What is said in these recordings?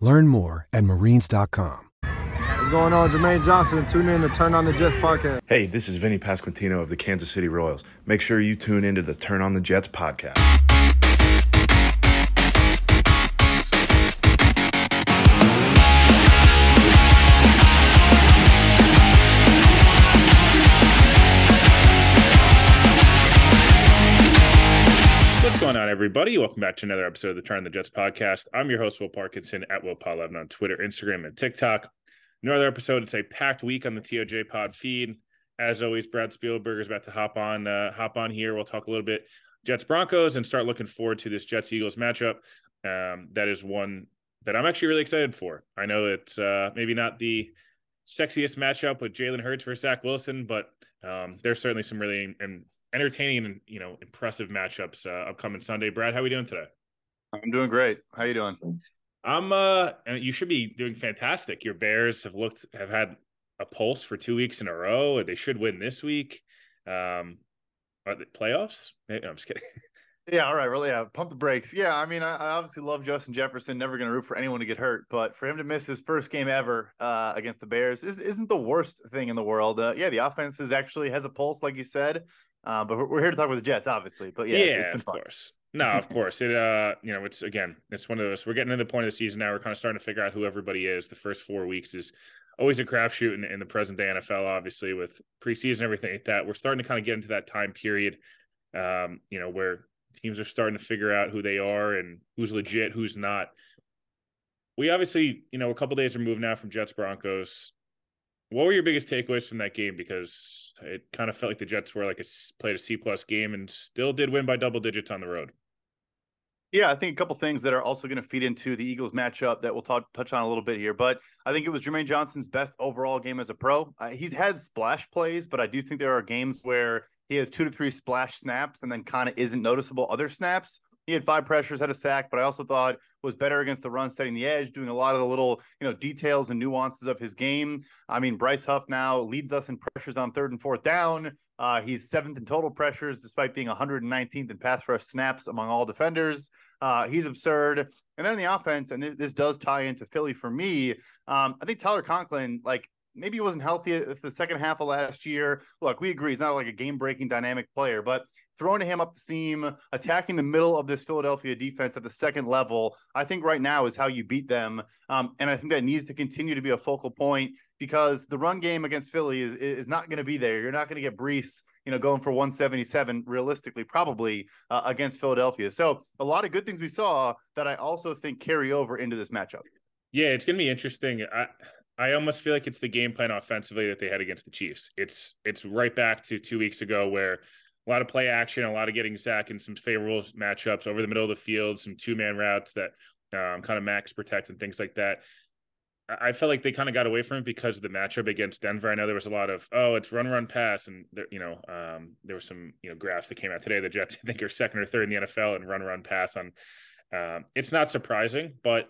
Learn more at marines.com. What's going on, Jermaine Johnson? Tune in to Turn on the Jets podcast. Hey, this is Vinny Pasquantino of the Kansas City Royals. Make sure you tune into the Turn on the Jets podcast. Everybody? Welcome back to another episode of the Turn the Jets podcast. I'm your host, Will Parkinson, at Will Paul 11 on Twitter, Instagram, and TikTok. Another episode. It's a packed week on the TOJ Pod feed. As always, Brad Spielberger is about to hop on. Uh, hop on here. We'll talk a little bit Jets Broncos and start looking forward to this Jets Eagles matchup. Um, that is one that I'm actually really excited for. I know it's uh, maybe not the sexiest matchup with Jalen Hurts versus Zach Wilson, but um, there's certainly some really and entertaining and you know impressive matchups uh, upcoming Sunday. Brad, how are we doing today? I'm doing great. How you doing? I'm uh and you should be doing fantastic. Your Bears have looked have had a pulse for two weeks in a row. They should win this week. Um are the playoffs? No, I'm just kidding. Yeah, all right, really. Yeah, pump the brakes. Yeah, I mean, I, I obviously love Justin Jefferson. Never going to root for anyone to get hurt, but for him to miss his first game ever uh, against the Bears is, isn't the worst thing in the world. Uh, yeah, the offense is actually has a pulse, like you said. Uh, but we're, we're, here to talk with the Jets, obviously. But yeah, yeah, it's, it's of fun. course. No, of course. It uh, you know, it's again, it's one of those. We're getting to the point of the season now. We're kind of starting to figure out who everybody is. The first four weeks is always a crapshoot in, in the present day NFL, obviously with preseason and everything like that. We're starting to kind of get into that time period, um, you know, where teams are starting to figure out who they are and who's legit, who's not. We obviously, you know, a couple days removed now from Jets Broncos. What were your biggest takeaways from that game? Because it kind of felt like the Jets were like a played a C plus game and still did win by double digits on the road. Yeah, I think a couple things that are also going to feed into the Eagles matchup that we'll talk, touch on a little bit here. But I think it was Jermaine Johnson's best overall game as a pro. Uh, he's had splash plays, but I do think there are games where he has two to three splash snaps and then kind of isn't noticeable other snaps. He had five pressures, had a sack, but I also thought was better against the run, setting the edge, doing a lot of the little, you know, details and nuances of his game. I mean, Bryce Huff now leads us in pressures on third and fourth down. Uh, he's seventh in total pressures, despite being 119th in pass rush snaps among all defenders. Uh, he's absurd. And then the offense, and this, this does tie into Philly for me. Um, I think Tyler Conklin, like maybe he wasn't healthy at the second half of last year. Look, we agree he's not like a game breaking dynamic player, but throwing him up the seam, attacking the middle of this Philadelphia defense at the second level, I think right now is how you beat them. Um, and I think that needs to continue to be a focal point because the run game against Philly is, is not going to be there. You're not going to get Breece, you know, going for 177 realistically, probably uh, against Philadelphia. So a lot of good things we saw that I also think carry over into this matchup. Yeah, it's going to be interesting. I, I almost feel like it's the game plan offensively that they had against the Chiefs. It's it's right back to two weeks ago where a lot of play action, a lot of getting Zach in some favorable matchups over the middle of the field, some two man routes that um, kind of max protect and things like that. I felt like they kind of got away from it because of the matchup against Denver. I know there was a lot of oh, it's run, run, pass, and there, you know um, there were some you know graphs that came out today. The Jets I think are second or third in the NFL and run, run, pass on. Um, it's not surprising, but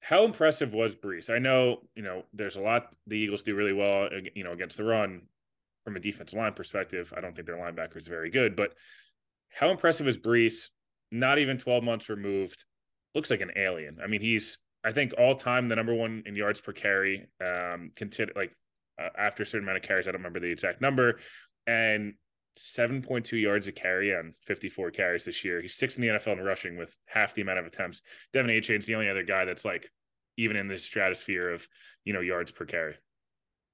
how impressive was Breece? I know, you know, there's a lot the Eagles do really well, you know, against the run from a defensive line perspective. I don't think their linebacker is very good, but how impressive is Breece? Not even 12 months removed. Looks like an alien. I mean, he's, I think, all time the number one in yards per carry. Um, consider like uh, after a certain amount of carries, I don't remember the exact number, and 7.2 yards a carry on 54 carries this year. He's sixth in the NFL in rushing with half the amount of attempts. Devin is the only other guy that's like even in this stratosphere of you know yards per carry.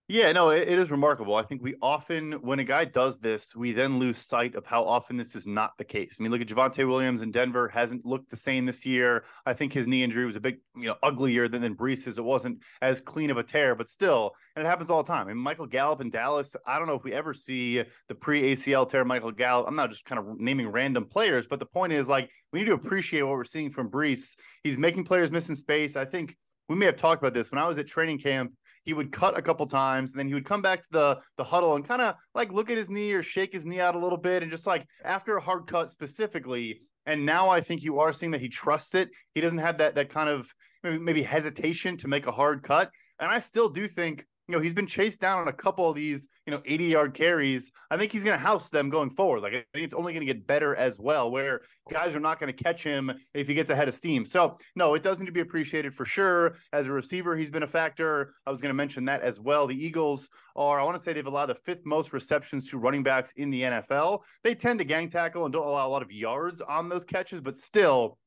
Yeah, no, it, it is remarkable. I think we often, when a guy does this, we then lose sight of how often this is not the case. I mean, look at Javonte Williams in Denver, hasn't looked the same this year. I think his knee injury was a bit, you know, uglier than, than Breece's. It wasn't as clean of a tear, but still, and it happens all the time. I mean, Michael Gallup in Dallas, I don't know if we ever see the pre ACL tear Michael Gallup. I'm not just kind of naming random players, but the point is, like, we need to appreciate what we're seeing from Breece. He's making players miss in space. I think we may have talked about this when I was at training camp he would cut a couple times and then he would come back to the the huddle and kind of like look at his knee or shake his knee out a little bit and just like after a hard cut specifically and now I think you are seeing that he trusts it. He doesn't have that that kind of maybe, maybe hesitation to make a hard cut. And I still do think you know, he's been chased down on a couple of these, you know, 80 yard carries. I think he's going to house them going forward. Like, I think it's only going to get better as well, where guys are not going to catch him if he gets ahead of steam. So, no, it does need to be appreciated for sure. As a receiver, he's been a factor. I was going to mention that as well. The Eagles are, I want to say they've allowed the fifth most receptions to running backs in the NFL. They tend to gang tackle and don't allow a lot of yards on those catches, but still,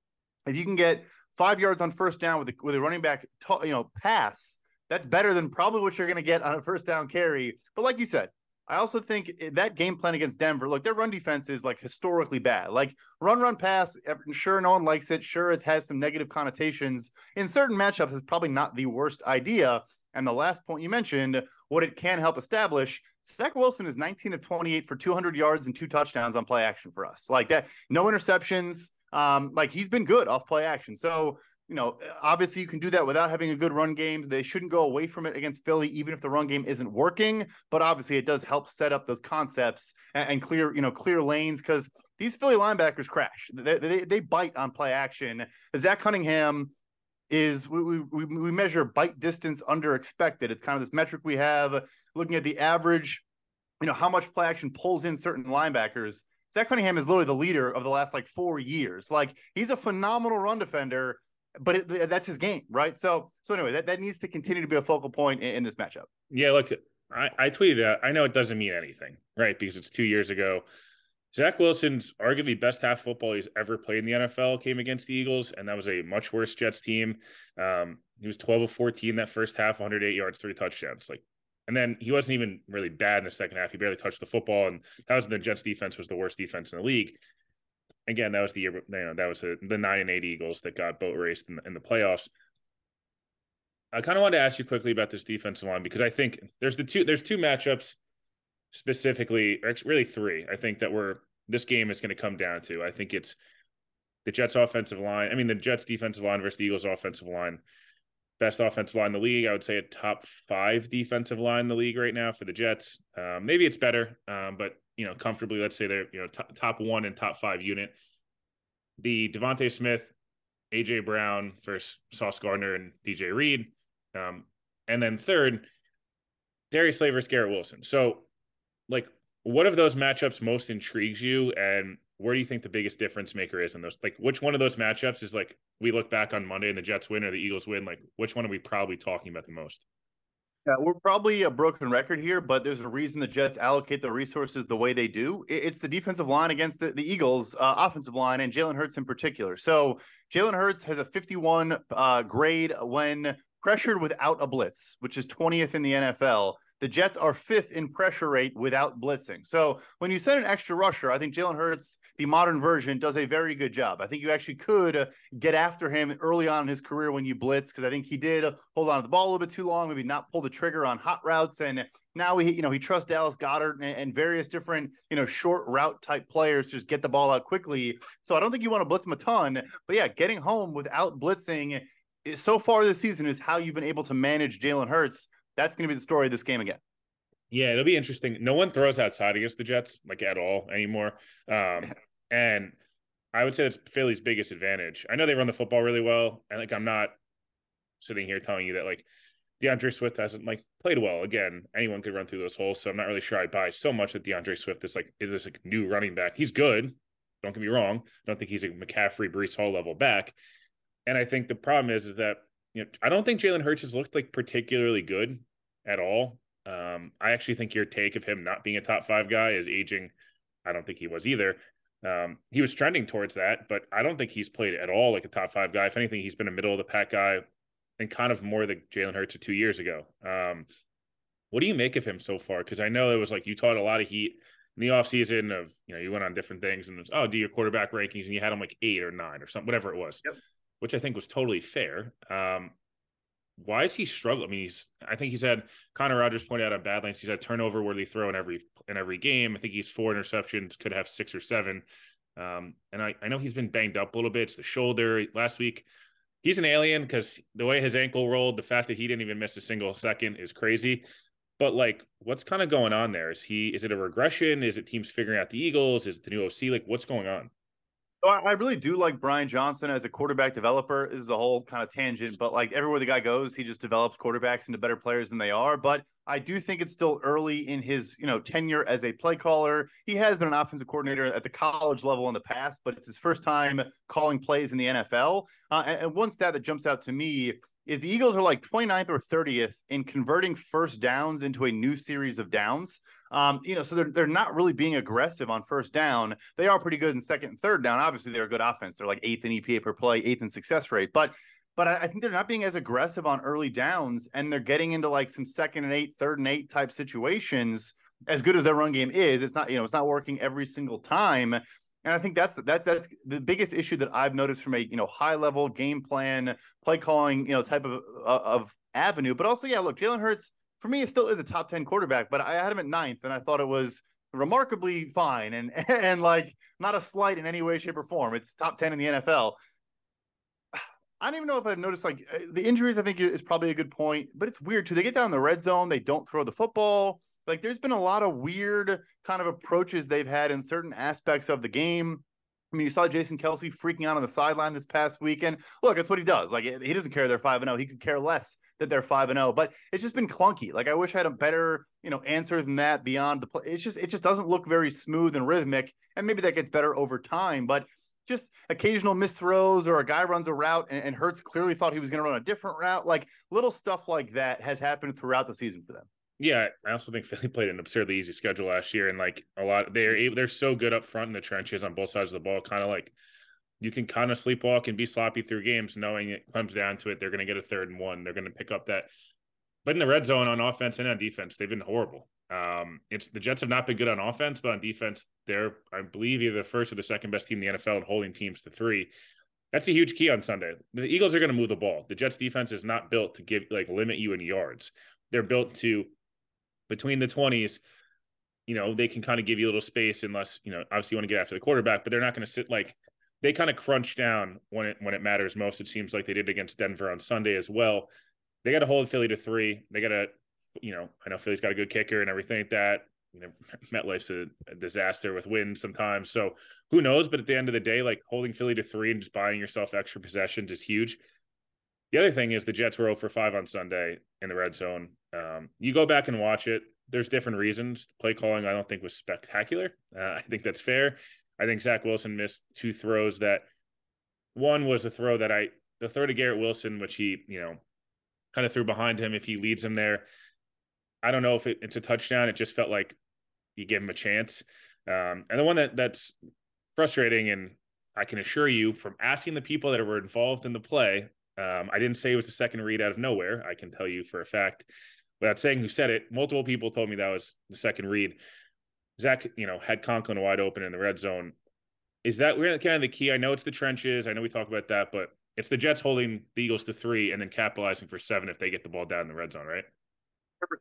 if you can get five yards on first down with a, with a running back, you know, pass that's better than probably what you're going to get on a first down carry. But like you said, I also think that game plan against Denver, look, their run defense is like historically bad. Like run, run, pass. Sure, no one likes it. Sure, it has some negative connotations. In certain matchups, it's probably not the worst idea. And the last point you mentioned, what it can help establish, Zach Wilson is 19 of 28 for 200 yards and two touchdowns on play action for us. Like that, no interceptions. Um, like he's been good off play action. So you know, obviously you can do that without having a good run game. They shouldn't go away from it against Philly, even if the run game isn't working. But obviously, it does help set up those concepts and, and clear, you know, clear lanes because these Philly linebackers crash. They, they, they bite on play action. Zach Cunningham is we, we we measure bite distance under expected. It's kind of this metric we have looking at the average, you know, how much play action pulls in certain linebackers. Zach Cunningham is literally the leader of the last like four years. Like he's a phenomenal run defender but it, that's his game, right? So, so anyway, that, that needs to continue to be a focal point in, in this matchup. Yeah, look, I, I tweeted out. I know it doesn't mean anything, right? Because it's two years ago. Zach Wilson's arguably best half football he's ever played in the NFL came against the Eagles, and that was a much worse Jets team. Um, he was 12 of 14 that first half, 108 yards, three touchdowns. Like, and then he wasn't even really bad in the second half. He barely touched the football, and that was the Jets defense was the worst defense in the league again, that was the year, you know, that was the nine and eight Eagles that got boat raced in the, in the playoffs. I kind of wanted to ask you quickly about this defensive line because I think there's the two there's two matchups specifically, or really three. I think that we're this game is going to come down to. I think it's the Jets offensive line. I mean, the Jets defensive line versus the Eagles offensive line. Best offensive line in the league. I would say a top five defensive line in the league right now for the Jets. Um, maybe it's better, um, but you know, comfortably, let's say they're, you know, t- top one and top five unit. The DeVonta Smith, AJ Brown versus Sauce Gardner and DJ Reed. Um, and then third, Darius Slay versus Garrett Wilson. So, like, what of those matchups most intrigues you? And where do you think the biggest difference maker is in those? Like, which one of those matchups is like we look back on Monday and the Jets win or the Eagles win? Like, which one are we probably talking about the most? Yeah, we're probably a broken record here, but there's a reason the Jets allocate the resources the way they do. It's the defensive line against the, the Eagles' uh, offensive line and Jalen Hurts in particular. So Jalen Hurts has a 51 uh, grade when pressured without a blitz, which is 20th in the NFL. The Jets are fifth in pressure rate without blitzing. So when you send an extra rusher, I think Jalen Hurts, the modern version, does a very good job. I think you actually could uh, get after him early on in his career when you blitz because I think he did hold on to the ball a little bit too long, maybe not pull the trigger on hot routes. And now he, you know, he trusts Dallas Goedert and, and various different, you know, short route type players just get the ball out quickly. So I don't think you want to blitz him a ton, but yeah, getting home without blitzing so far this season is how you've been able to manage Jalen Hurts that's going to be the story of this game again. Yeah, it'll be interesting. No one throws outside against the Jets like at all anymore. Um, and I would say that's Philly's biggest advantage. I know they run the football really well, and like I'm not sitting here telling you that like D'Andre Swift hasn't like played well. Again, anyone could run through those holes, so I'm not really sure I buy so much that D'Andre Swift is like is this like new running back. He's good. Don't get me wrong. I don't think he's a McCaffrey, Breece Hall level back. And I think the problem is, is that you know I don't think Jalen Hurts has looked like particularly good at all. Um, I actually think your take of him not being a top five guy is aging. I don't think he was either. Um, he was trending towards that, but I don't think he's played at all like a top five guy. If anything, he's been a middle of the pack guy and kind of more the Jalen Hurts of two years ago. Um, what do you make of him so far? Because I know it was like you taught a lot of heat in the offseason of, you know, you went on different things and was, oh, do your quarterback rankings and you had him like eight or nine or something, whatever it was, yep. Which I think was totally fair. Um, why is he struggling? I mean, he's I think he's had Connor Rogers pointed out on Badlands, he's had turnover worthy throw in every in every game. I think he's four interceptions, could have six or seven. Um, and I, I know he's been banged up a little bit. It's the shoulder last week. He's an alien because the way his ankle rolled, the fact that he didn't even miss a single second is crazy. But like, what's kind of going on there? Is he is it a regression? Is it teams figuring out the Eagles? Is it the new OC? Like, what's going on? So I really do like Brian Johnson as a quarterback developer. This is a whole kind of tangent, but like everywhere the guy goes, he just develops quarterbacks into better players than they are. But I do think it's still early in his, you know, tenure as a play caller. He has been an offensive coordinator at the college level in the past, but it's his first time calling plays in the NFL. Uh, and, and one stat that jumps out to me is the Eagles are like 29th or 30th in converting first downs into a new series of downs. Um, you know, so they're they're not really being aggressive on first down. They are pretty good in second and third down. Obviously, they're a good offense. They're like eighth in EPA per play, eighth in success rate. But but I, I think they're not being as aggressive on early downs, and they're getting into like some second and eight, third and eight type situations. As good as their run game is, it's not you know it's not working every single time. And I think that's that that's the biggest issue that I've noticed from a you know high level game plan, play calling, you know type of of avenue. But also, yeah, look, Jalen Hurts for me, it still is a top 10 quarterback, but I had him at ninth and I thought it was remarkably fine and and like not a slight in any way, shape, or form. It's top 10 in the NFL. I don't even know if I've noticed like uh, the injuries, I think is probably a good point, but it's weird too. They get down the red zone, they don't throw the football. Like there's been a lot of weird kind of approaches they've had in certain aspects of the game. I mean, you saw Jason Kelce freaking out on the sideline this past weekend. Look, that's what he does. Like he doesn't care they're five and zero. Oh. He could care less that they're five and zero. Oh. But it's just been clunky. Like I wish I had a better, you know, answer than that beyond the play. It's just it just doesn't look very smooth and rhythmic. And maybe that gets better over time. But just occasional missed throws or a guy runs a route and, and Hurts clearly thought he was going to run a different route. Like little stuff like that has happened throughout the season for them. Yeah, I also think Philly played an absurdly easy schedule last year, and like a lot, they're they're so good up front in the trenches on both sides of the ball. Kind of like you can kind of sleepwalk and be sloppy through games, knowing it comes down to it. They're going to get a third and one. They're going to pick up that. But in the red zone on offense and on defense, they've been horrible. Um, it's the Jets have not been good on offense, but on defense, they're I believe either the first or the second best team in the NFL at holding teams to three. That's a huge key on Sunday. The Eagles are going to move the ball. The Jets defense is not built to give like limit you in yards. They're built to between the 20s, you know, they can kind of give you a little space unless, you know, obviously you want to get after the quarterback, but they're not going to sit like they kind of crunch down when it when it matters most. It seems like they did against Denver on Sunday as well. They got to hold Philly to three. They got to, you know, I know Philly's got a good kicker and everything like that. You know, MetLife's a, a disaster with wins sometimes. So who knows? But at the end of the day, like holding Philly to three and just buying yourself extra possessions is huge. The other thing is the Jets were 0 for 5 on Sunday in the red zone. Um, you go back and watch it. There's different reasons. Play calling, I don't think was spectacular. Uh, I think that's fair. I think Zach Wilson missed two throws that one was a throw that I, the throw to Garrett Wilson, which he, you know, kind of threw behind him. If he leads him there, I don't know if it, it's a touchdown. It just felt like you gave him a chance. Um, and the one that that's frustrating, and I can assure you from asking the people that were involved in the play, um, I didn't say it was the second read out of nowhere. I can tell you for a fact, without saying who said it, multiple people told me that was the second read. Zach, you know, had Conklin wide open in the red zone. Is that kind of the key? I know it's the trenches. I know we talk about that, but it's the Jets holding the Eagles to three and then capitalizing for seven if they get the ball down in the red zone, right?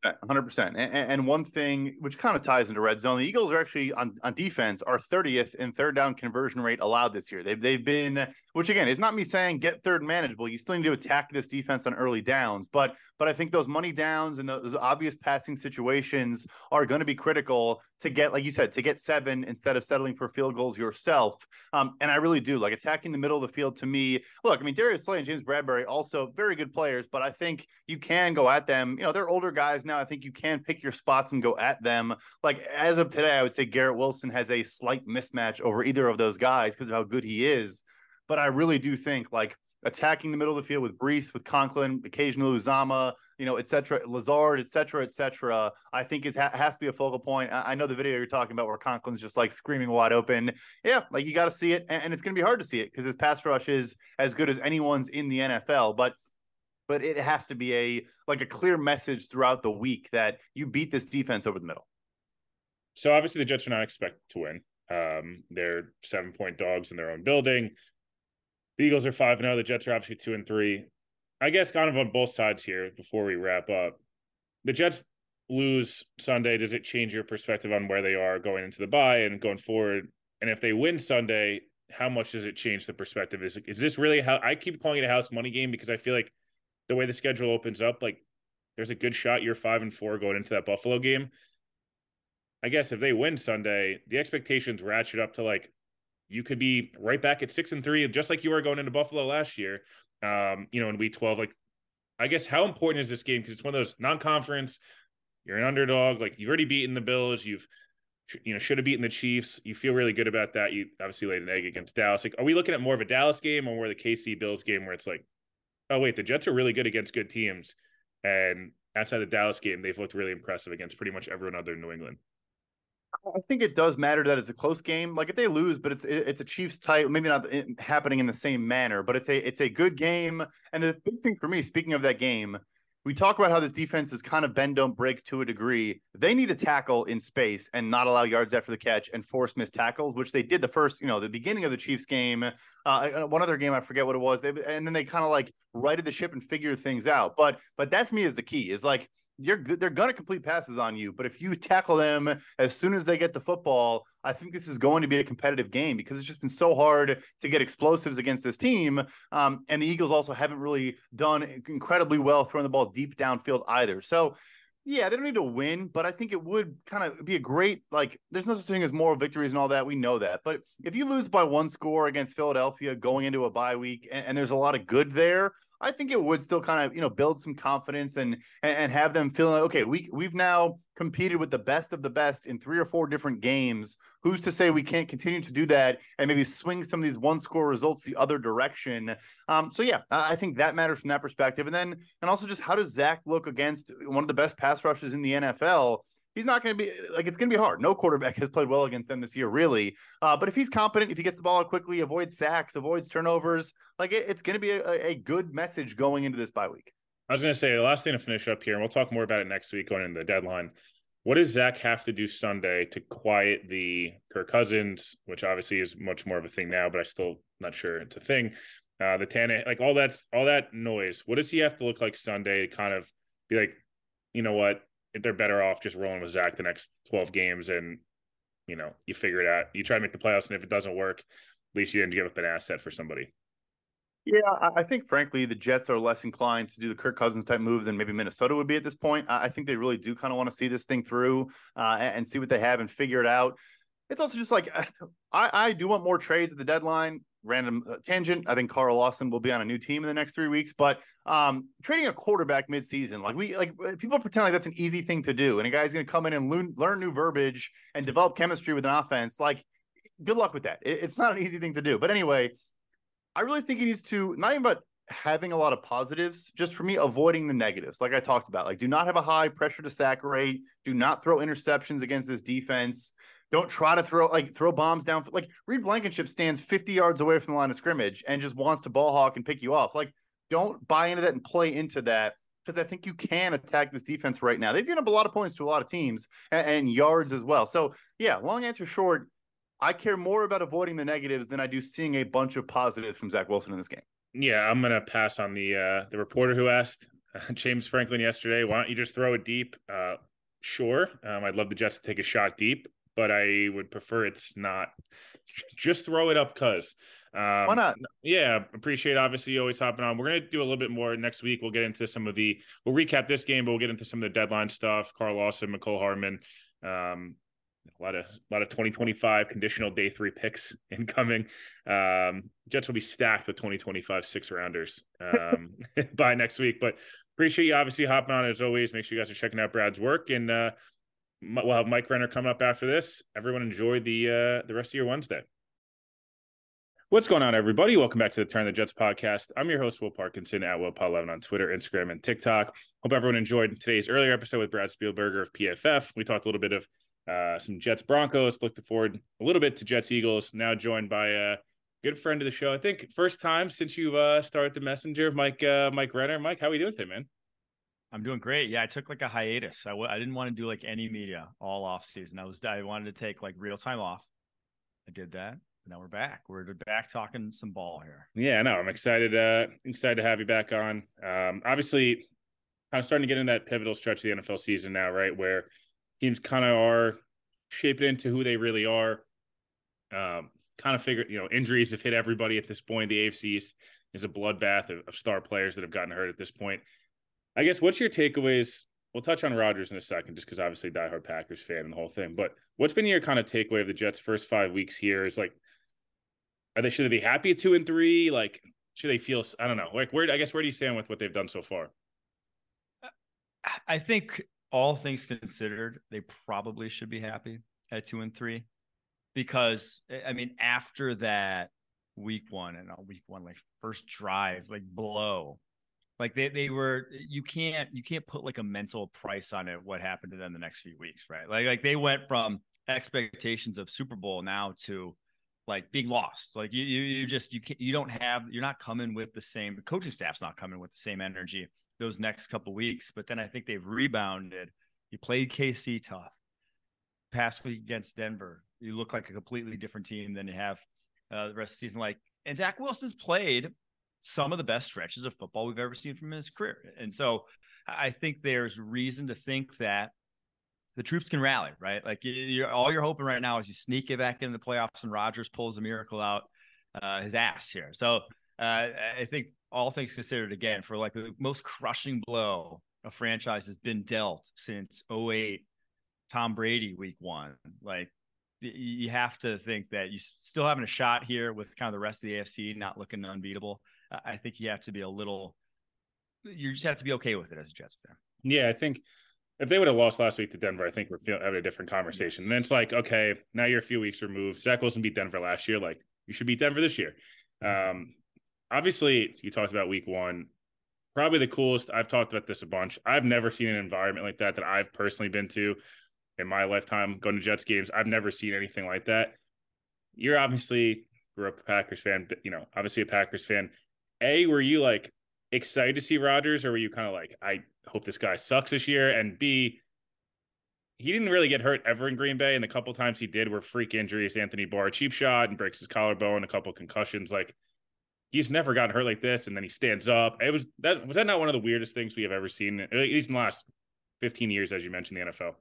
100%. 100%. And, and one thing which kind of ties into red zone, the Eagles are actually on, on defense are 30th in third down conversion rate allowed this year. They've, they've been, which again is not me saying get third manageable. You still need to attack this defense on early downs, but but I think those money downs and those obvious passing situations are going to be critical to get, like you said, to get seven instead of settling for field goals yourself. Um, and I really do like attacking the middle of the field to me. Look, I mean, Darius Slay and James Bradberry also very good players, but I think you can go at them. You know, they're older guys now. I think you can pick your spots and go at them. Like as of today, I would say Garrett Wilson has a slight mismatch over either of those guys because of how good he is. But I really do think like attacking the middle of the field with Breece, with Conklin, occasionally Uzomah, you know, et cetera, Lazard, et cetera, et cetera, I think is ha- has to be a focal point. I-, I, know the video you're talking about where Conklin's just like screaming wide open. Yeah, like you got to see it, and, and it's going to be hard to see it because his pass rush is as good as anyone's in the NFL. But but it has to be a like a clear message throughout the week that you beat this defense over the middle. So obviously the Jets are not expected to win. Um, they're seven point dogs in their own building. The Eagles are five and zero. The Jets are obviously two and three. I guess kind of on both sides here before we wrap up. The Jets lose Sunday. Does it change your perspective on where they are going into the bye and going forward? And if they win Sunday, how much does it change the perspective? Is is this really how I keep calling it a house money game because I feel like the way the schedule opens up, like there's a good shot you're five and four going into that Buffalo game. I guess if they win Sunday, the expectations ratchet up to like you could be right back at six and three, just like you were going into Buffalo last year. Um, you know, in week 12. Like, I guess how important is this game? Because it's one of those non-conference, you're an underdog, like you've already beaten the Bills, you've you know, should have beaten the Chiefs. You feel really good about that. You obviously laid an egg against Dallas. Like, are we looking at more of a Dallas game or more the KC Bills game where it's like, oh wait, the Jets are really good against good teams, and outside the Dallas game, they've looked really impressive against pretty much everyone other than New England. I think it does matter that it's a close game. Like if they lose, but it's it's a Chiefs title, maybe not happening in the same manner, but it's a it's a good game. And the big thing for me, speaking of that game, we talk about how this defense is kind of bend don't break to a degree. They need to tackle in space and not allow yards after the catch and force missed tackles, which they did the first, you know, the beginning of the Chiefs game. Uh, uh one other game, I forget what it was. They, and then they kind of like righted the ship and figured things out. But but that for me is the key. Is like you're they're going to complete passes on you, but if you tackle them as soon as they get the football, I think this is going to be a competitive game because it's just been so hard to get explosives against this team. Um, and the Eagles also haven't really done incredibly well throwing the ball deep downfield either. So, yeah, they don't need to win, but I think it would kind of be a great like. There's no such thing as moral victories and all that. We know that, but if you lose by one score against Philadelphia going into a bye week, and, and there's a lot of good there, I think it would still kind of you know build some confidence and and have them feeling like okay we we've now competed with the best of the best in three or four different games. Who's to say we can't continue to do that and maybe swing some of these one score results the other direction? Um, so yeah, I think that matters from that perspective. And then and also just how does Zach look against one of the best pass rushes in the NFL? He's not going to be like it's going to be hard. No quarterback has played well against them this year, really. Uh, but if he's competent, if he gets the ball quickly, avoids sacks, avoids turnovers, like it, it's going to be a, a, good message going into this bye week. I was going to say the last thing to finish up here, and we'll talk more about it next week going into the deadline. What does Zach have to do Sunday to quiet the Kirk Cousins, which obviously is much more of a thing now, but I still not sure it's a thing. Uh, the Tana, like all that's all that noise. What does he have to look like Sunday to kind of be like, you know what, they're better off just rolling with Zach the next 12 games and you know, you figure it out. You try to make the playoffs, and if it doesn't work, at least you didn't give up an asset for somebody. Yeah, I think frankly the Jets are less inclined to do the Kirk Cousins type move than maybe Minnesota would be at this point. I think they really do kind of want to see this thing through uh, and see what they have and figure it out. It's also just like I, I do want more trades at the deadline random uh, tangent. I think Carl Lawson will be on a new team in the next three weeks, but um, trading a quarterback midseason, like we like uh, people pretend like that's an easy thing to do, and a guy's going to come in and learn, learn new verbiage and develop chemistry with an offense. Like, good luck with that. It, it's not an easy thing to do. But anyway, I really think he needs to not even about having a lot of positives, just for me avoiding the negatives, like I talked about. Like, do not have a high pressure to sack rate. Do not throw interceptions against this defense. Don't try to throw like throw bombs down. Like Reed Blankenship stands 50 yards away from the line of scrimmage and just wants to ball hawk and pick you off. Like, don't buy into that and play into that because I think you can attack this defense right now. They've given up a lot of points to a lot of teams and, and yards as well. So yeah, long answer short, I care more about avoiding the negatives than I do seeing a bunch of positives from Zach Wilson in this game. Yeah, I'm gonna pass on the uh, the reporter who asked James Franklin yesterday. Why don't you just throw it deep? Uh, sure, um, I'd love the Jets to take a shot deep but I would prefer it's not. Just throw it up, cuz. Um, Why not? Yeah, appreciate obviously you always hopping on. We're gonna do a little bit more next week. We'll get into some of the. We'll recap this game, but we'll get into some of the deadline stuff. Carl Lawson, Mecole Hardman. Um, a lot of a lot of 2025 conditional day three picks incoming. Um, Jets will be stacked with 2025 six rounders um, by next week. But appreciate you obviously hopping on as always. Make sure you guys are checking out Brad's work and uh, we'll have Mike Renner coming up after this. Everyone enjoy the uh, the rest of your Wednesday. What's going on, everybody? Welcome back to the Turn the Jets podcast. I'm your host, Will Parkinson at WillPaul11 on Twitter, Instagram, and TikTok. Hope everyone enjoyed today's earlier episode with Brad Spielberger of PFF. We talked a little bit of uh, some Jets Broncos, looked forward a little bit to Jets Eagles. Now joined by a good friend of the show. I think first time since you've uh, started the messenger, Mike uh, Mike Renner. Mike, how are we doing today, man? I'm doing great. Yeah, I took like a hiatus. I w- I didn't want to do like any media all off season. I was I wanted to take like real time off. I did that. Now we're back. We're back talking some ball here. Yeah, no, I'm excited. Uh, excited to have you back on. Um, obviously, kind of starting to get in that pivotal stretch of the NFL season now, right, where teams kind of are shaping into who they really are. Um, kind of figure, you know, injuries have hit everybody at this point. The AFC East is a bloodbath of, of star players that have gotten hurt at this point. I guess what's your takeaways? We'll touch on Rodgers in a second, just because obviously diehard Packers fan and the whole thing. But what's been your kind of takeaway of the Jets' first five weeks here? Is like, are they should they be happy at two and three? Like, should they feel? I don't know. Like, where I guess where do you stand with what they've done so far? I think all things considered, they probably should be happy at two and three, because I mean, after that week one and week one, like first drive, like blow like they they were you can't you can't put like a mental price on it what happened to them the next few weeks right? Like like they went from expectations of super bowl now to like being lost. Like you you, you just you can't you don't have you're not coming with the same the coaching staff's not coming with the same energy those next couple weeks but then i think they've rebounded. You played kc tough. Past week against denver you look like a completely different team than you have uh, the rest of the season. Like and zach wilson's played some of the best stretches of football we've ever seen from his career. And so I think there's reason to think that the troops can rally, right? Like you're, all you're hoping right now is you sneak it back into the playoffs and Rodgers pulls a miracle out uh, his ass here. So uh, I think all things considered, again, for like the most crushing blow a franchise has been dealt since 08 Tom Brady week one. Like you have to think that you still having a shot here with kind of the rest of the AFC not looking unbeatable. I think you have to be a little. You just have to be okay with it as a Jets fan. Yeah, I think if they would have lost last week to Denver, I think we're having a different conversation. Yes. And then it's like, okay, now you're a few weeks removed. Zach Wilson beat Denver last year. Like you should beat Denver this year. Um, obviously, you talked about week one. Probably the coolest. I've talked about this a bunch. I've never seen an environment like that that I've personally been to in my lifetime going to Jets games. I've never seen anything like that. You're obviously grew up a Packers fan, you know, obviously a Packers fan. A, were you like excited to see Rodgers, or were you kind of like, I hope this guy sucks this year? And B, he didn't really get hurt ever in Green Bay, and the couple times he did were freak injuries. Anthony Barr, cheap shot, and breaks his collarbone, a couple concussions. Like he's never gotten hurt like this, and then he stands up. It was that was that not one of the weirdest things we have ever seen, at least in the last fifteen years, as you mentioned, the NFL.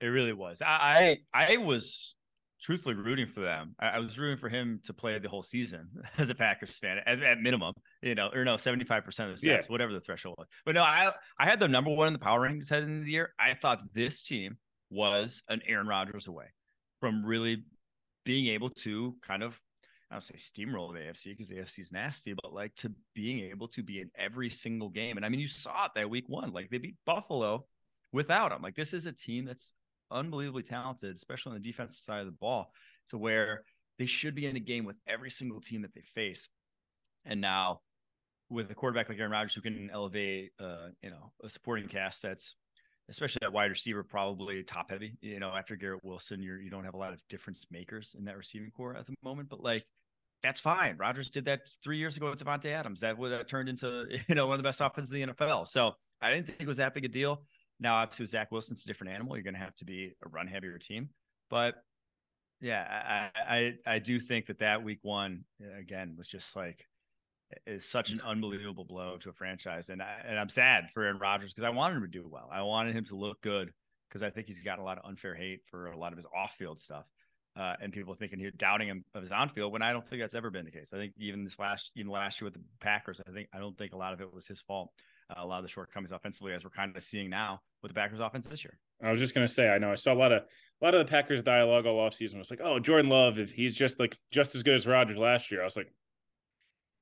It really was. I I, I was truthfully rooting for them. I, I, was rooting for him to play the whole season as a Packers fan, at, at minimum, you know, or no, 75% of the snaps, yeah. whatever the threshold was. But no, I I had them number one in the power rankings heading into the year. I thought this team was an Aaron Rodgers away from really being able to kind of I don't say steamroll the AFC because the AFC is nasty, but like to being able to be in every single game. And I mean, you saw it that week one. Like they beat Buffalo without him. Like this is a team that's unbelievably talented, especially on the defensive side of the ball, to where they should be in a game with every single team that they face. And now, with a quarterback like Aaron Rodgers who can elevate, uh, you know, a supporting cast that's especially that wide receiver, probably top heavy. You know, after Garrett Wilson, you're you don't have a lot of difference makers in that receiving corps at the moment. But like, that's fine. Rodgers did that three years ago with Davante Adams. That would have turned into you know one of the best offenses in the NFL. So I didn't think it was that big a deal. Now, obviously, Zach Wilson's a different animal. You're going to have to be a run heavier team. But yeah, I, I, I do think that that week one again was just like is such an unbelievable blow to a franchise, and I, and I'm sad for Aaron Rodgers because I wanted him to do well. I wanted him to look good because I think he's got a lot of unfair hate for a lot of his off-field stuff, uh, and people thinking he's doubting him of his on-field when I don't think that's ever been the case. I think even this last even last year with the Packers, I think I don't think a lot of it was his fault Uh, a lot of the shortcomings offensively, as we're kind of seeing now with the Packers offense this year. I was just gonna say, I know I saw a lot of a lot of the Packers dialogue all off season was like, oh, Jordan Love, if he's just like just as good as Rodgers last year. I was like,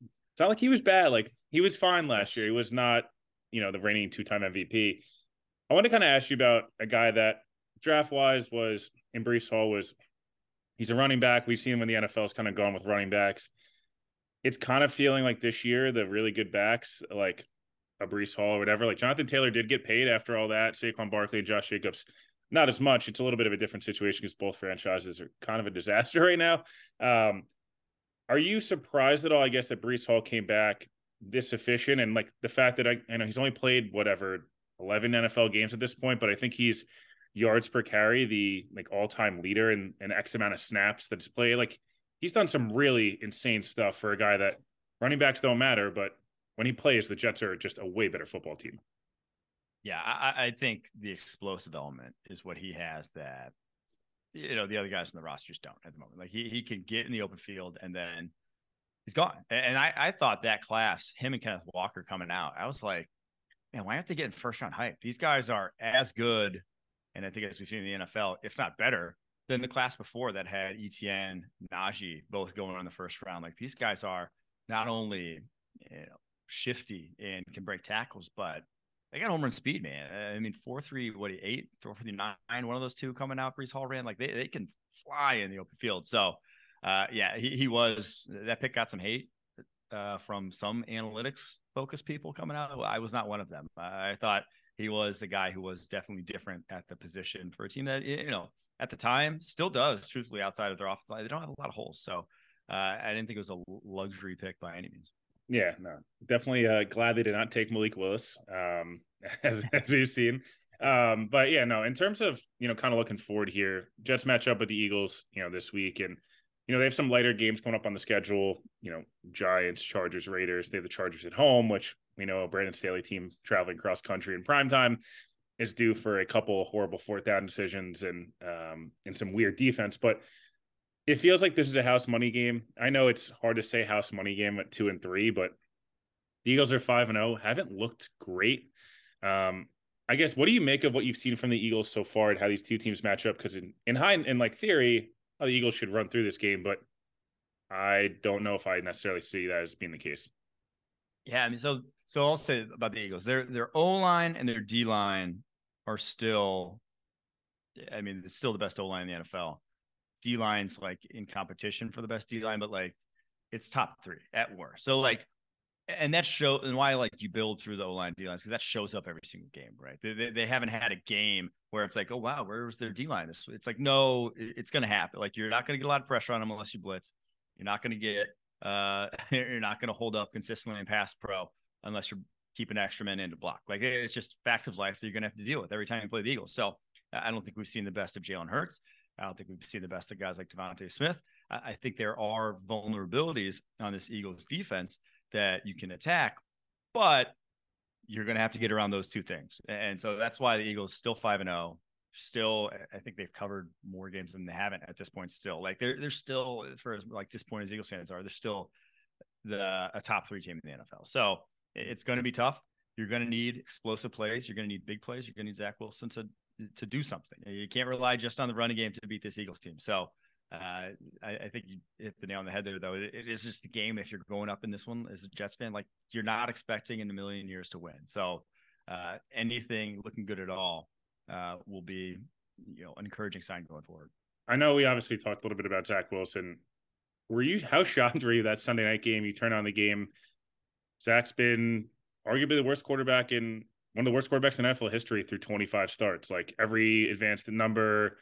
it's not like he was bad. Like he was fine last year. He was not, you know, the reigning two time MVP. I want to kind of ask you about a guy that draft wise was in Breece Hall was he's a running back. We've seen him in the NFL's kind of gone with running backs. It's kind of feeling like this year the really good backs like a Breece Hall or whatever. Like Jonathan Taylor did get paid after all that. Saquon Barkley and Josh Jacobs, not as much. It's a little bit of a different situation because both franchises are kind of a disaster right now. Um, Are you surprised at all? I guess that Breece Hall came back this efficient, and like the fact that I, I know he's only played whatever eleven NFL games at this point, but I think he's yards per carry, the like all time leader in an X amount of snaps that's played. Like he's done some really insane stuff for a guy that running backs don't matter, but when he plays, the Jets are just a way better football team. Yeah, I, I think the explosive element is what he has that you know the other guys in the roster just don't at the moment. Like he he can get in the open field and then he's gone. And I I thought that class, him and Kenneth Walker coming out, I was like, man, why aren't they getting first round hype? These guys are as good, and I think as we've seen in the NFL, if not better, than the class before that had Etienne, Najee both going in the first round. Like these guys are not only you know shifty and can break tackles, but they got home run speed, man. I mean, four three, what eight, four three nine, one of those two coming out. Breece Hall ran like they, they can fly in the open field. So, uh, yeah, he, he was that pick got some hate uh, from some analytics focused people coming out. I was not one of them. I thought he was the guy who was definitely different at the position for a team that you know at the time still does. Truthfully, outside of their offense line, they don't have a lot of holes. So, uh, I didn't think it was a luxury pick by any means. Yeah, no, definitely uh, glad they did not take Malik Willis, um, as as we've seen. Um, but yeah, no, in terms of you know, kind of looking forward here, Jets match up with the Eagles, you know, this week, and you know they have some lighter games coming up on the schedule. You know, Giants, Chargers, Raiders. They have the Chargers at home, which we know a Brandon Staley team traveling cross country in prime time is due for a couple of horrible fourth down decisions and um, and some weird defense, but it feels like this is a house money game. I know it's hard to say house money game at two and three, but the Eagles are five and zero. Oh, haven't looked great. Um, I guess what do you make of what you've seen from the Eagles so far and how these two teams match up? Because in in high in like theory, oh, the Eagles should run through this game, but I don't know if I necessarily see that as being the case. Yeah, I mean, so so I'll say about the Eagles, their their O line and their D line are still, I mean, it's still the best O line in the NFL. D lines like in competition for the best D line, but like it's top three at worst. So like, and that show and why like you build through the O line D lines because that shows up every single game, right? They, they, they, haven't had a game where it's like, oh wow, where was their D line? It's, like no, it's to happen. Like you're not to get a lot of pressure on them unless you blitz. You're not to get uh, you're not to hold up consistently in pass pro unless you're keeping extra men in to block. Like it's just fact of life that you're to have to deal with every time you play the Eagles. So I don't think we've seen the best of Jalen Hurts. I don't think we've seen the best of guys like DeVonta Smith. I, think there are vulnerabilities on this Eagles defense that you can attack, but you're going to have to get around those two things. And so that's why the Eagles still 5 and 0. Still, I think they've covered more games than they haven't at this point. Still, like they're they're still for as like disappointed as Eagles fans are, they're still the a top three team in the NFL. So it's going to be tough. You're going to need explosive plays. You're going to need big plays. You're going to need Zach Wilson to to do something. You can't rely just on the running game to beat this Eagles team. So uh, I, I, think you hit the nail on the head there, though. It, it is just the game. If you're going up in this one as a Jets fan, like you're not expecting in a million years to win. So uh, anything looking good at all uh, will be, you know, an encouraging sign going forward. I know we obviously talked a little bit about Zach Wilson. Were you how shocked were you that Sunday night game? You turn on the game. Zach's been arguably the worst quarterback in one of the worst quarterbacks in NFL history through 25 starts. Like every advanced number,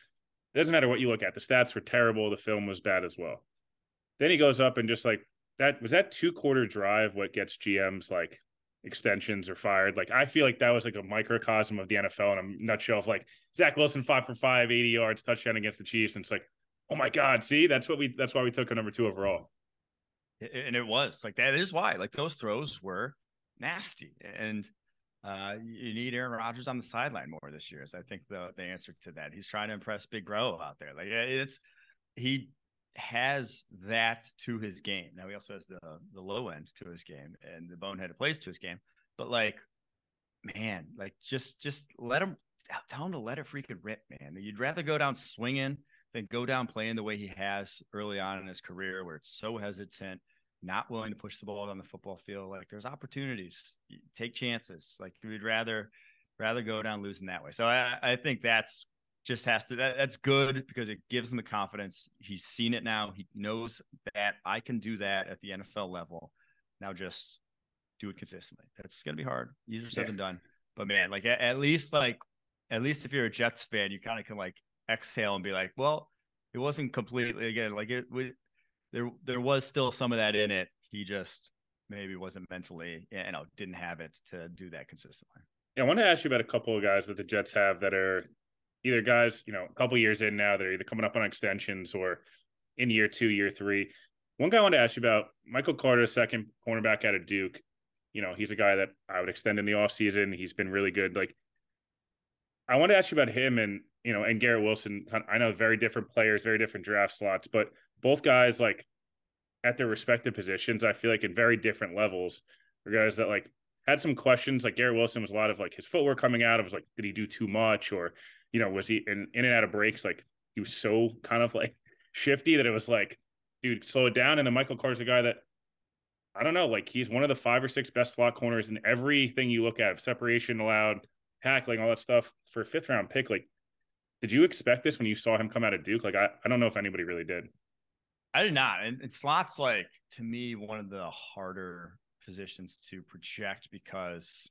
doesn't matter what you look at. The stats were terrible. The film was bad as well. Then he goes up and just like that was that two quarter drive what gets GMs like extensions or fired. Like I feel like that was like a microcosm of the NFL in a nutshell of like Zach Wilson five for five, 80 yards, touchdown against the Chiefs. And it's like, oh my God, see, that's what we that's why we took a number two overall. And it was like that is why. Like those throws were nasty. And uh, you need Aaron Rodgers on the sideline more this year. Is I think the the answer to that. He's trying to impress Big Bro out there. Like it's he has that to his game. Now he also has the the low end to his game and the boneheaded plays to his game. But like, man, like just just let him tell him to let it freaking rip, man. You'd rather go down swinging than go down playing the way he has early on in his career, where it's so hesitant not willing to push the ball down the football field. Like there's opportunities, take chances. Like we'd rather rather go down losing that way. So I, I think that's just has to that, that's good because it gives him the confidence. He's seen it now. He knows that I can do that at the NFL level. Now just do it consistently. That's gonna be hard. Easier said yeah. than done. But man, like at, at least like at least if you're a Jets fan, you kind of can like exhale and be like, well, it wasn't completely again like it. We, there there was still some of that in it. He just maybe wasn't mentally, you know, didn't have it to do that consistently. Yeah, I want to ask you about a couple of guys that the Jets have that are either guys, you know, a couple years in now, they're either coming up on extensions or in year two, year three. One guy I want to ask you about Michael Carter, second cornerback out of Duke. You know, he's a guy that I would extend in the offseason. He's been really good. Like, I want to ask you about him and, you know, and Garrett Wilson. I know very different players, very different draft slots, but both guys, like, at their respective positions, I feel like in very different levels, are guys that, like, had some questions. Like, Garrett Wilson was a lot of, like, his footwork coming out of was like, did he do too much? Or, you know, was he in, in and out of breaks? Like, he was so kind of like shifty that it was like, dude, slow it down. And then Michael Carter's a guy that I don't know, like he's one of the five or six best slot corners in everything you look at, separation allowed, tackling, all that stuff for a fifth round pick. Like, did you expect this when you saw him come out of Duke? Like, I, I don't know if anybody really did. I did not. And, and slots like to me one of the harder positions to project because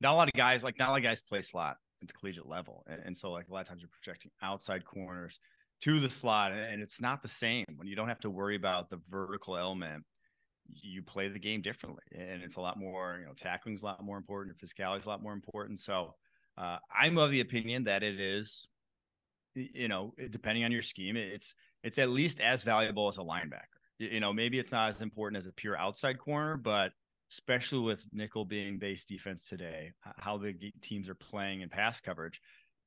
not a lot of guys like not a lot of guys play slot at the collegiate level. And, and so like a lot of times you're projecting outside corners to the slot and it's not the same when you don't have to worry about the vertical element you play the game differently and it's a lot more you know tackling's a lot more important physicality is a lot more important so uh, i'm of the opinion that it is you know depending on your scheme it's it's at least as valuable as a linebacker you know maybe it's not as important as a pure outside corner but especially with nickel being base defense today how the teams are playing in pass coverage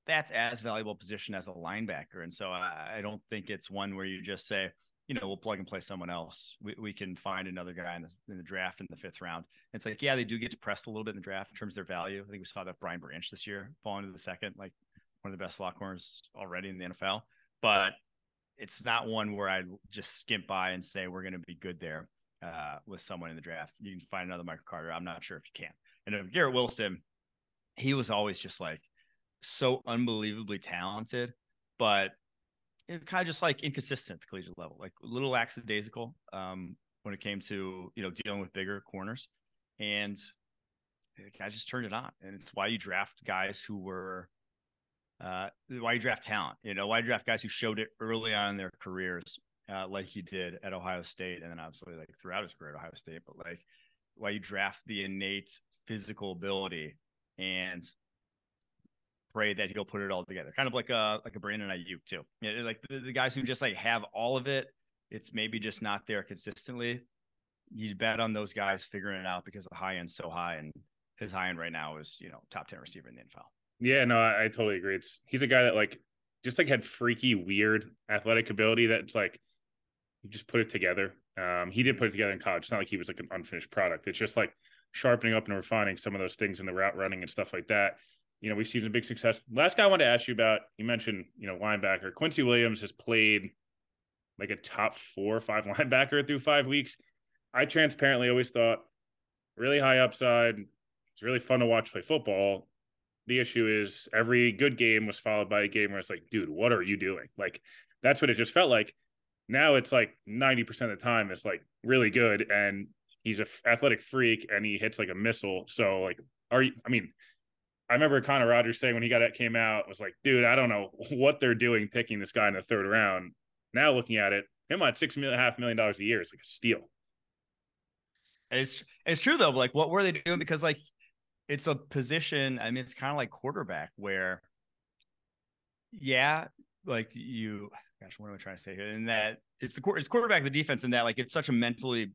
that's as valuable position as a linebacker. And so I, I, don't think it's one where you just say, you know, we'll plug and play someone else. We, we can find another guy in the, in the draft in the fifth round. It's like, yeah, they do get depressed a little bit in the draft in terms of their value. I think we saw that Brian Branch this year falling to the second, like one of the best slot corners already in the NFL. But it's not one where I'd just skimp by and say we're going to be good there uh, with someone in the draft. You can find another Michael Carter. I'm not sure if you can. And Garrett Wilson, he was always just like so unbelievably talented, but it kind of just like inconsistent at the collegiate level, like a little lackadaisical um, when it came to you know dealing with bigger corners, and the guy just turned it on, and it's why you draft guys who were. Uh, why you draft talent, you know, why you draft guys who showed it early on in their careers, uh, like he did at Ohio State, and then obviously like throughout his career at Ohio State. But like, why you draft the innate physical ability and pray that he'll put it all together. Kind of like a like a Brandon Aiyuk too. You know, like the, the guys who just like have all of it. It's maybe just not there consistently. You bet on those guys figuring it out because the high end's so high, and his high end right now is you know top ten receiver in the NFL. Yeah, no, I, I totally agree. It's he's a guy that like just like had freaky, weird athletic ability that's like he just put it together. Um, he did put it together in college. It's not like he was like an unfinished product. It's just like sharpening up and refining some of those things in the route running and stuff like that you know, we've seen a big success. Last guy I wanted to ask you about, you mentioned, you know, linebacker. Quincy Williams has played like a top four or five linebacker through five weeks. I transparently always thought really high upside. It's really fun to watch play football. The issue is every good game was followed by a game where it's like, dude, what are you doing? Like, that's what it just felt like. Now it's like 90% of the time it's like really good and he's a athletic freak and he hits like a missile. So like, are you, I mean, I remember Connor Rogers saying when he got it came out was like, dude, I don't know what they're doing picking this guy in the third round. Now looking at it, him at six a half million dollars a year is like a steal. It's it's true though. Like, what were they doing? Because like, it's a position. I mean, it's kind of like quarterback where, yeah, like you. Gosh, what am I trying to say here? And that it's the it's quarterback the defense, and that like it's such a mentally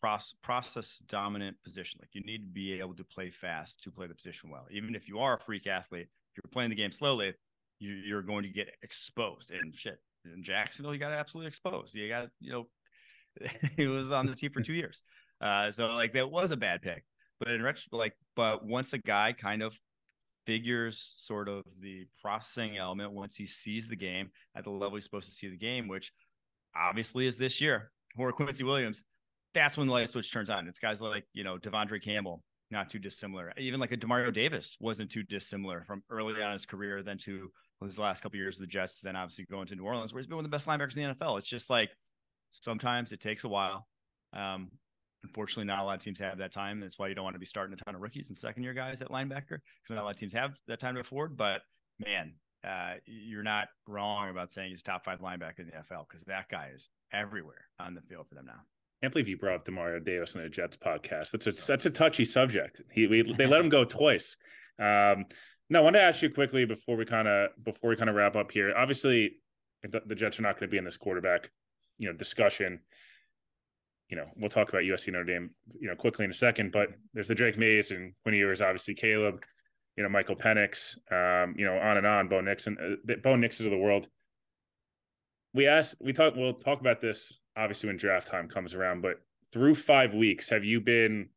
process, process dominant position. Like you need to be able to play fast to play the position well. Even if you are a freak athlete, if you're playing the game slowly, you, are going to get exposed. And shit, in Jacksonville, you got absolutely exposed. You got, you know, he was on the team for two years. Uh, so like that was a bad pick. But in retro, like, but once a guy kind of figures sort of the processing element, once he sees the game at the level he's supposed to see the game, which obviously is this year, or Quincy Williams, that's when the light switch turns on. It's guys like, you know, De'Vondre Campbell, not too dissimilar. Even like a Demario Davis wasn't too dissimilar from early on his career than to his last couple of years of the Jets, then obviously going to New Orleans, where he's been one of the best linebackers in the NFL. It's just like sometimes it takes a while. Um, unfortunately, not a lot of teams have that time. That's why you don't want to be starting a ton of rookies and second year guys at linebacker because not a lot of teams have that time to afford. But man, uh, you're not wrong about saying he's top five linebacker in the NFL because that guy is everywhere on the field for them now. Can't believe you brought up Demario Davis in a Jets podcast. That's a that's a touchy subject. He we, they let him go twice. Um, no, I want to ask you quickly before we kind of before we kind of wrap up here. Obviously, the Jets are not going to be in this quarterback, you know, discussion. You know, we'll talk about USC Notre Dame, you know, quickly in a second. But there's the Drake Mayes and Quinn Ewers, obviously Caleb, you know, Michael Penix, um, you know, on and on. Bo Nixon, uh, Bo Nixon of the world. We asked, we talk, we'll talk about this obviously when draft time comes around. But through five weeks, have you been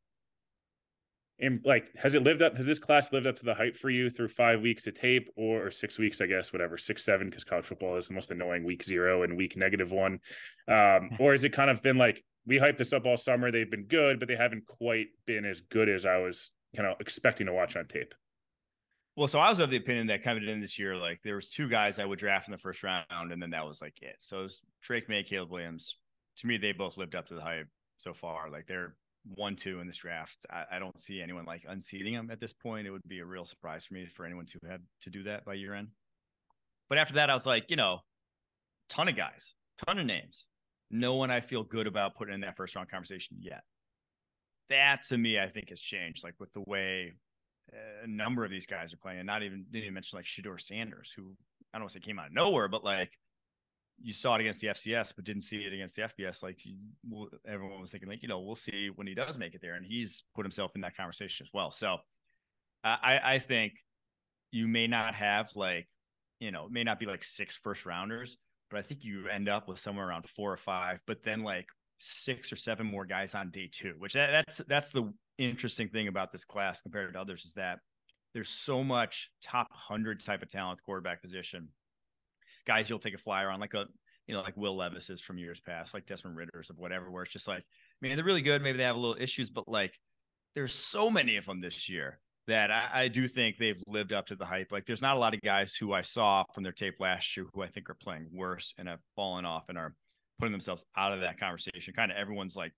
in like has it lived up has this class lived up to the hype for you through five weeks of tape or, or six weeks i guess whatever six seven because college football is the most annoying week zero and week negative one um, or has it kind of been like we hyped this up all summer they've been good but they haven't quite been as good as i was kind of expecting to watch on tape well, so I was of the opinion that coming in this year, like there was two guys I would draft in the first round, and then that was like it. So it was Drake Maye, Caleb Williams. To me, they both lived up to the hype so far. Like they're one two in this draft. I, I, don't see anyone like unseating them at this point. It would be a real surprise for me for anyone to have to do that by year end. But after that, I was like, you know, ton of guys, ton of names. No one I feel good about putting in that first round conversation yet. That to me, I think has changed. Like with the way eh, a number of these guys are playing, and not even didn't even mention like Shedeur Sanders, who I don't want to say came out of nowhere, but like you saw it against the FCS, but didn't see it against the FBS. Like everyone was thinking, like you know, we'll see when he does make it there, and he's put himself in that conversation as well. So I, I think you may not have like you know, it may not be like six first rounders, but I think you end up with somewhere around four or five. But then like six or seven more guys on day two, which that, that's that's the interesting thing about this class compared to others is that there's so much top hundred type of talent quarterback position guys you'll take a flyer on, like a you know, like Will Levis's from years past, like Desmond Ridder's of whatever, where it's just like, I mean, they're really good. Maybe they have a little issues, but like there's so many of them this year that I, I, do think they've lived up to the hype. Like there's not a lot of guys who I saw from their tape last year who I think are playing worse and have fallen off and are putting themselves out of that conversation. Kind of everyone's like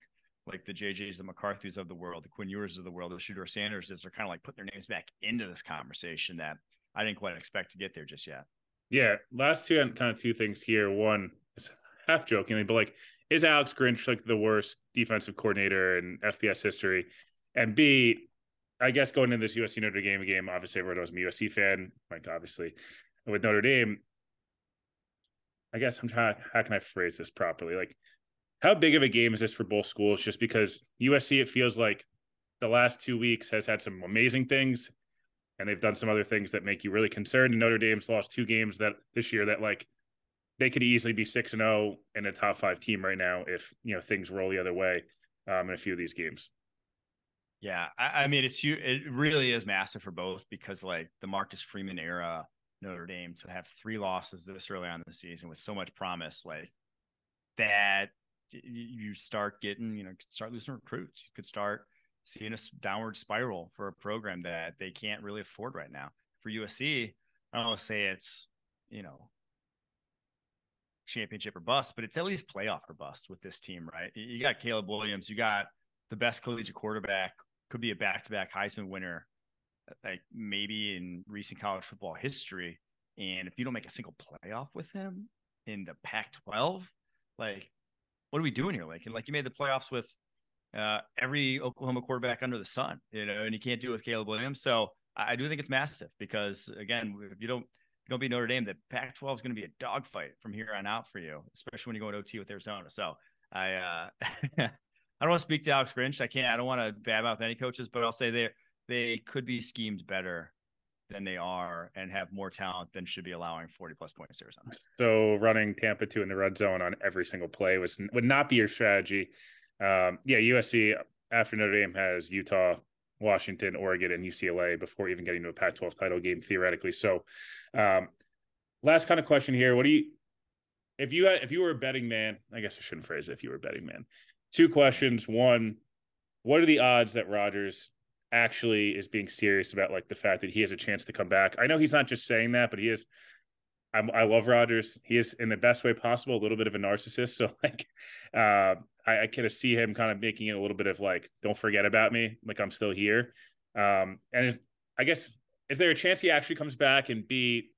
like the JJs, the McCarthy's of the world, the Quinn Ewers of the world, the Shedeur Sanders is they're kind of like putting their names back into this conversation that I didn't quite expect to get there just yet. Yeah, last two kind of two things here. One is half jokingly, but like, is Alex Grinch like the worst defensive coordinator in FBS history? And B, I guess going into this USC Notre Dame game, obviously everyone knows I'm a USC fan, like obviously with Notre Dame. I guess I'm trying. How can I phrase this properly? Like, how big of a game is this for both schools? Just because USC, it feels like the last two weeks has had some amazing things, and they've done some other things that make you really concerned. And Notre Dame's lost two games that this year that like they could easily be six and zero and a top five team right now if you know things roll the other way um, in a few of these games. Yeah, I, I mean it's you. It really is massive for both because like the Marcus Freeman era Notre Dame to have three losses this early on in the season with so much promise, like that you start getting, you know, start losing recruits. You could start seeing a downward spiral for a program that they can't really afford right now. For USC, I don't want to say it's, you know, championship or bust, but it's at least playoff or bust with this team, right? You got Caleb Williams, you got the best collegiate quarterback, could be a back-to-back Heisman winner, like maybe in recent college football history. And if you don't make a single playoff with him in the Pac-12, like, what are we doing here? Like, like you made the playoffs with uh, every Oklahoma quarterback under the sun, you know, and you can't do it with Caleb Williams. So I, do think it's massive because again, if you don't you don't beat Notre Dame, the Pac-12 is going to be a dogfight from here on out for you, especially when you go to OT with Arizona. So I uh, I don't want to speak to Alex Grinch. I can't. I don't want to badmouth any coaches, but I'll say they they could be schemed better than they are and have more talent than should be allowing 40 plus points to Arizona. So running Tampa 2 in the red zone on every single play was would not be your strategy. Um, yeah, USC after Notre Dame has Utah, Washington, Oregon, and UCLA before even getting to a Pac-12 title game theoretically. So, um, last kind of question here: What do you, if you if you were a betting man? I guess I shouldn't phrase it. If you were a betting man, two questions. One, what are the odds that Rodgers actually is being serious about like the fact that he has a chance to come back? I know he's not just saying that, but he is. I'm, i love Rodgers. He is in the best way possible, a little bit of a narcissist. So like, uh, I, I kind of see him kind of making it a little bit of like, don't forget about me, like I'm still here. Um, and I guess is there a chance he actually comes back and be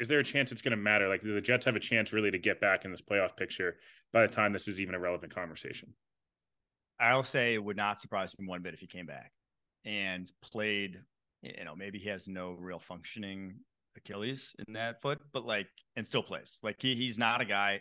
is there a chance it's going to matter? Like, do the Jets have a chance really to get back in this playoff picture by the time this is even a relevant conversation? I'll say it would not surprise me one bit if he came back and played. You know, maybe he has no real functioning Achilles in that foot, but like, and still plays. Like, he, he's not a guy.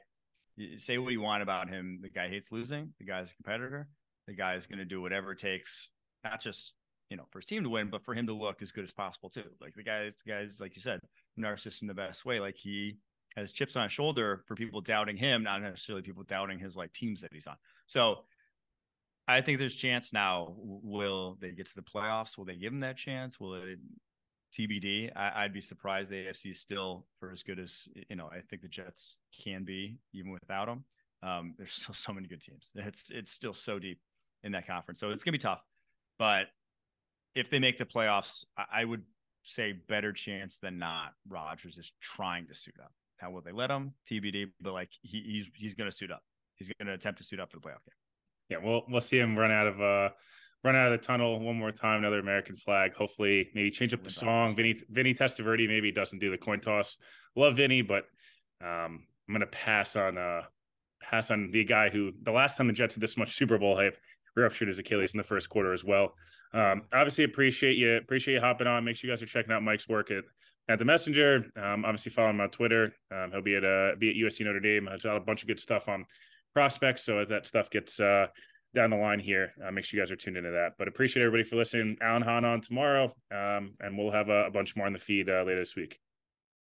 Say what you want about him. The guy hates losing. The guy's a competitor. The guy is going to do whatever it takes, not just you know for his team to win, but for him to look as good as possible too. Like the guys, the guys, like you said, narcissist in the best way. Like he has chips on his shoulder for people doubting him, not necessarily people doubting his like teams that he's on. So I think there's chance now. Will they get to the playoffs? Will they give him that chance? Will it TBD? I, would be surprised the AFC is still for as good as you know. I think the Jets can be even without them. Um, there's still so many good teams. It's it's still so deep in that conference, so it's gonna be tough. But if they make the playoffs, I, I would say better chance than not. Rodgers is trying to suit up. How will they let him? TBD. But like he, he's he's to suit up. He's to attempt to suit up for the playoff game. Yeah, we'll we'll see him run out of uh run out of the tunnel one more time. Another American flag. Hopefully, maybe change up the song. Vinny Vinny Testaverde maybe doesn't do the coin toss. Love Vinny, but um, I'm going to pass on uh pass on the guy who the last time the Jets had this much Super Bowl hype ruptured his Achilles in the first quarter as well. Um, obviously, appreciate you appreciate you hopping on. Make sure you guys are checking out Mike's work at at the Messenger. Um, obviously, follow him on Twitter. Um, he'll be at uh, be at USC Notre Dame. He's got a bunch of good stuff on prospects. So as that stuff gets uh, down the line here, uh, make sure you guys are tuned into that. But appreciate everybody for listening. Alan Hahn on tomorrow, um, and we'll have a, a, bunch more in the feed uh, later this week.